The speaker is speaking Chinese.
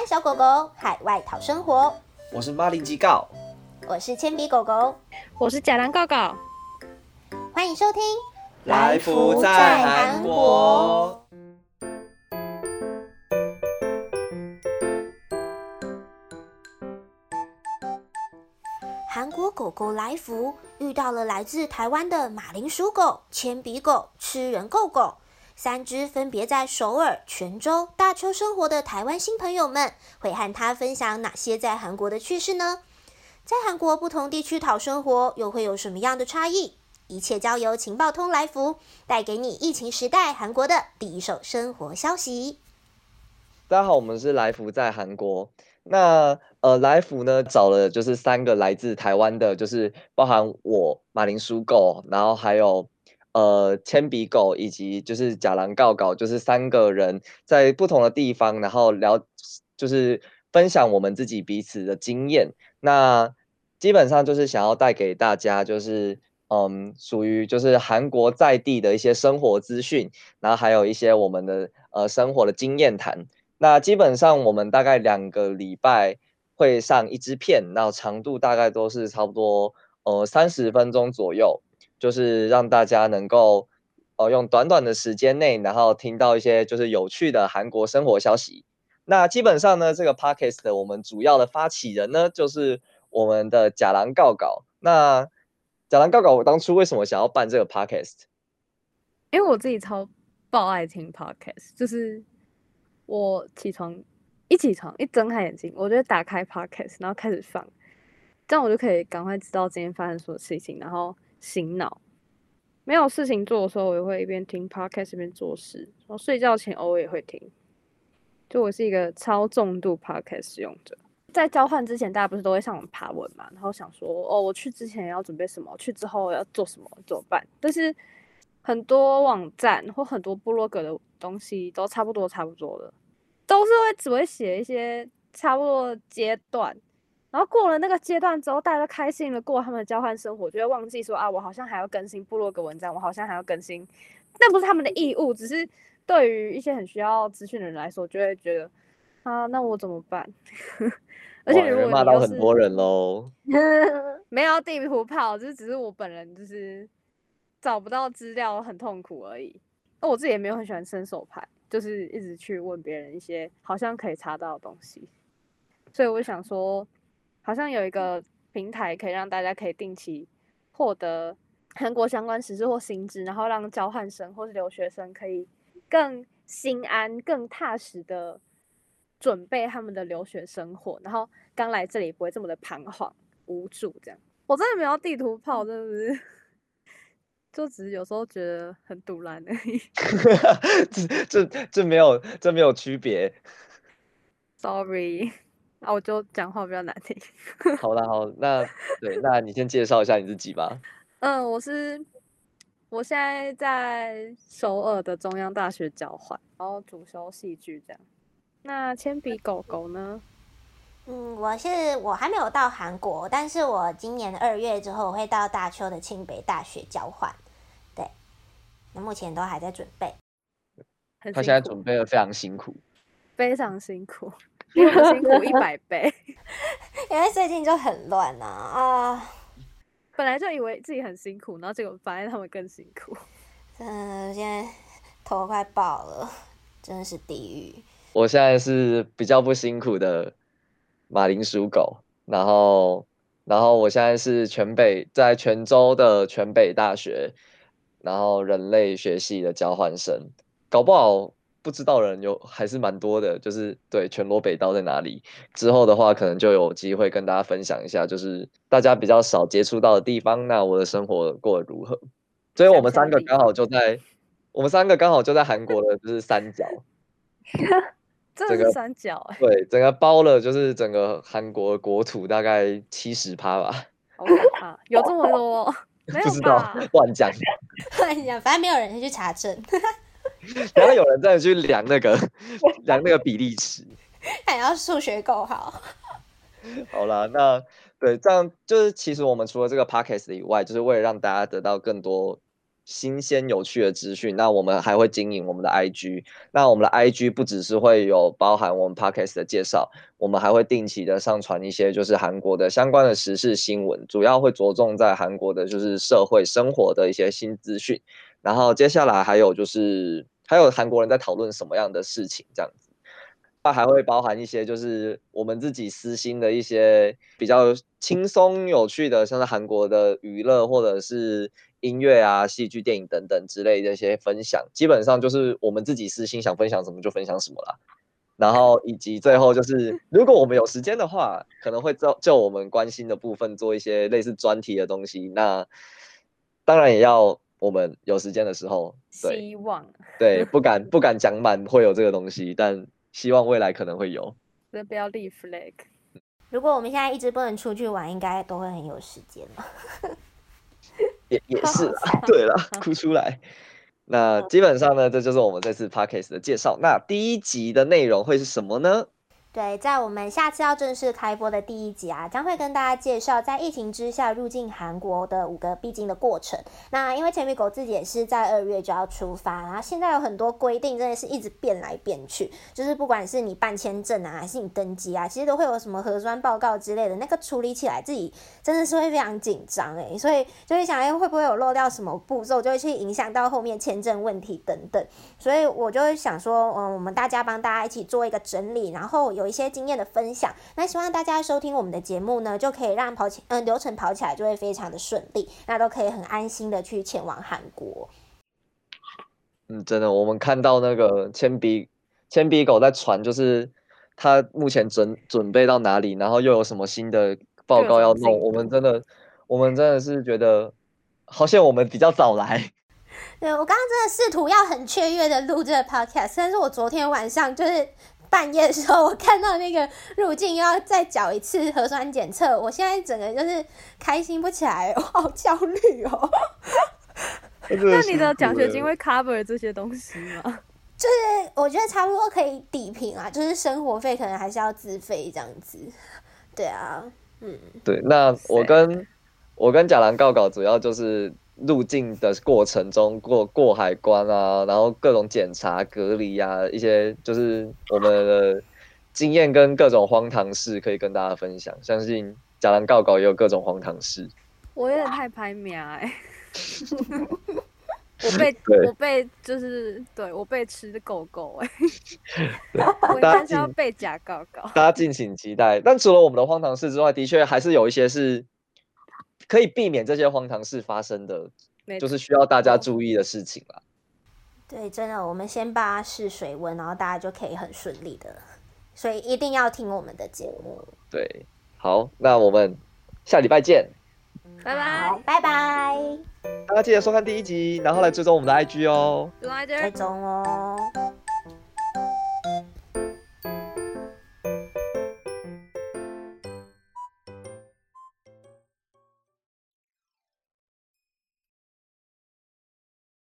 湾小狗狗海外讨生活，我是马铃吉告，我是铅笔狗狗，我是假狼告告，欢迎收听来福在韩国。韩国狗狗来福遇到了来自台湾的马铃薯狗、铅笔狗、吃人狗狗。三只分别在首尔、泉州、大邱生活的台湾新朋友们，会和他分享哪些在韩国的趣事呢？在韩国不同地区讨生活，又会有什么样的差异？一切交由情报通来福带给你疫情时代韩国的第一手生活消息。大家好，我们是来福在韩国。那呃，来福呢找了就是三个来自台湾的，就是包含我马铃薯狗，然后还有。呃，铅笔狗以及就是假狼告告，就是三个人在不同的地方，然后聊，就是分享我们自己彼此的经验。那基本上就是想要带给大家，就是嗯，属于就是韩国在地的一些生活资讯，然后还有一些我们的呃生活的经验谈。那基本上我们大概两个礼拜会上一支片，那长度大概都是差不多呃三十分钟左右。就是让大家能够，呃，用短短的时间内，然后听到一些就是有趣的韩国生活消息。那基本上呢，这个 podcast 的我们主要的发起人呢，就是我们的假狼告告。那假狼告告，我当初为什么想要办这个 podcast？因为我自己超爆爱听 podcast，就是我起床一起床一睁开眼睛，我就打开 podcast，然后开始放，这样我就可以赶快知道今天发生什么事情，然后。醒脑，没有事情做的时候，我也会一边听 podcast 一边做事。然后睡觉前偶尔也会听。就我是一个超重度 podcast 使用者。在交换之前，大家不是都会上网爬文嘛？然后想说，哦，我去之前要准备什么？去之后要做什么？怎么办？但是很多网站或很多部落格的东西都差不多，差不多的，都是会只会写一些差不多的阶段。然后过了那个阶段之后，大家都开心的过他们的交换生活，就会忘记说啊，我好像还要更新部落格文章，我好像还要更新，那不是他们的义务，只是对于一些很需要资讯的人来说，就会觉得啊，那我怎么办？而且如果你骂到很多人喽，没有地图炮，就是只是我本人就是找不到资料，很痛苦而已。那我自己也没有很喜欢伸手牌，就是一直去问别人一些好像可以查到的东西，所以我想说。好像有一个平台可以让大家可以定期获得韩国相关时事或新知，然后让交换生或是留学生可以更心安、更踏实的准备他们的留学生活，然后刚来这里不会这么的彷徨无助。这样，我真的没有地图炮，真的是，就只是有时候觉得很堵然而已。这这这没有这没有区别。Sorry。啊，我就讲话比较难听。好啦，好，那对，那你先介绍一下你自己吧。嗯，我是我现在在首尔的中央大学交换，然后主修戏剧这样。那铅笔狗狗呢？嗯，我是我还没有到韩国，但是我今年二月之后我会到大邱的庆北大学交换。对，那目前都还在准备。他现在准备的非常辛苦，非常辛苦。辛苦一百倍，因为最近就很乱呐啊，啊！本来就以为自己很辛苦，然后结果发现他们更辛苦。嗯，现在头快爆了，真的是地狱。我现在是比较不辛苦的马铃薯狗，然后，然后我现在是全北在泉州的全北大学，然后人类学系的交换生，搞不好。不知道的人有还是蛮多的，就是对全罗北道在哪里？之后的话，可能就有机会跟大家分享一下，就是大家比较少接触到的地方。那我的生活过得如何？所以我们三个刚好就在，我们三个刚好就在韩国的就是三角，这个三角、欸，对，整个包了就是整个韩国国土大概七十趴吧。好可怕，有这么多？不知道，乱讲，乱讲，反正没有人去查证。然后有人再去量那个 量那个比例尺，还要数学够好。好了，那对这样就是其实我们除了这个 podcast 以外，就是为了让大家得到更多新鲜有趣的资讯。那我们还会经营我们的 IG，那我们的 IG 不只是会有包含我们 Podcast 的介绍，我们还会定期的上传一些就是韩国的相关的时事新闻，主要会着重在韩国的就是社会生活的一些新资讯。然后接下来还有就是还有韩国人在讨论什么样的事情这样子。它还会包含一些，就是我们自己私心的一些比较轻松有趣的，像是韩国的娱乐或者是音乐啊、戏剧、电影等等之类的一些分享。基本上就是我们自己私心想分享什么就分享什么啦。然后以及最后就是，如果我们有时间的话，可能会就就我们关心的部分做一些类似专题的东西。那当然也要我们有时间的时候，对，希望 对，不敢 不敢讲满会有这个东西，但。希望未来可能会有，真不要立 flag。如果我们现在一直不能出去玩，应该都会很有时间嘛。也也是啦，对了，哭出来。那基本上呢，这就是我们这次 podcast 的介绍。那第一集的内容会是什么呢？对，在我们下次要正式开播的第一集啊，将会跟大家介绍在疫情之下入境韩国的五个必经的过程。那因为前面狗自己也是在二月就要出发，然后现在有很多规定，真的是一直变来变去，就是不管是你办签证啊，还是你登机啊，其实都会有什么核酸报告之类的，那个处理起来自己真的是会非常紧张诶，所以就会想，哎，会不会有漏掉什么步骤，就会去影响到后面签证问题等等。所以我就会想说，嗯，我们大家帮大家一起做一个整理，然后。有一些经验的分享，那希望大家收听我们的节目呢，就可以让跑起，嗯，流程跑起来就会非常的顺利，那都可以很安心的去前往韩国。嗯，真的，我们看到那个铅笔铅笔狗在传，就是他目前准准备到哪里，然后又有什么新的报告要弄，我们真的，我们真的是觉得好像我们比较早来。对，我刚刚真的试图要很雀跃的录这个 podcast，但是我昨天晚上就是。半夜的时候，我看到那个入境要再缴一次核酸检测，我现在整个就是开心不起来，我好焦虑哦。那你的奖学金会 cover 这些东西吗？就是我觉得差不多可以抵平啊，就是生活费可能还是要自费这样子。对啊，嗯，对，那我跟我跟贾兰告稿主要就是。入境的过程中过过海关啊，然后各种检查、隔离啊，一些就是我们的经验跟各种荒唐事可以跟大家分享。相信假狼告告也有各种荒唐事。我有点太拍名哎，我被我被就是对我被吃的狗狗哎，我应该是要被假告告。大家敬请期待。但除了我们的荒唐事之外，的确还是有一些是。可以避免这些荒唐事发生的，就是需要大家注意的事情啦。对，真的，我们先把它试水温，然后大家就可以很顺利的。所以一定要听我们的节目。对，好，那我们下礼拜见，拜拜，拜拜。大家记得收看第一集，然后来追踪我们的 IG 哦，追踪哦。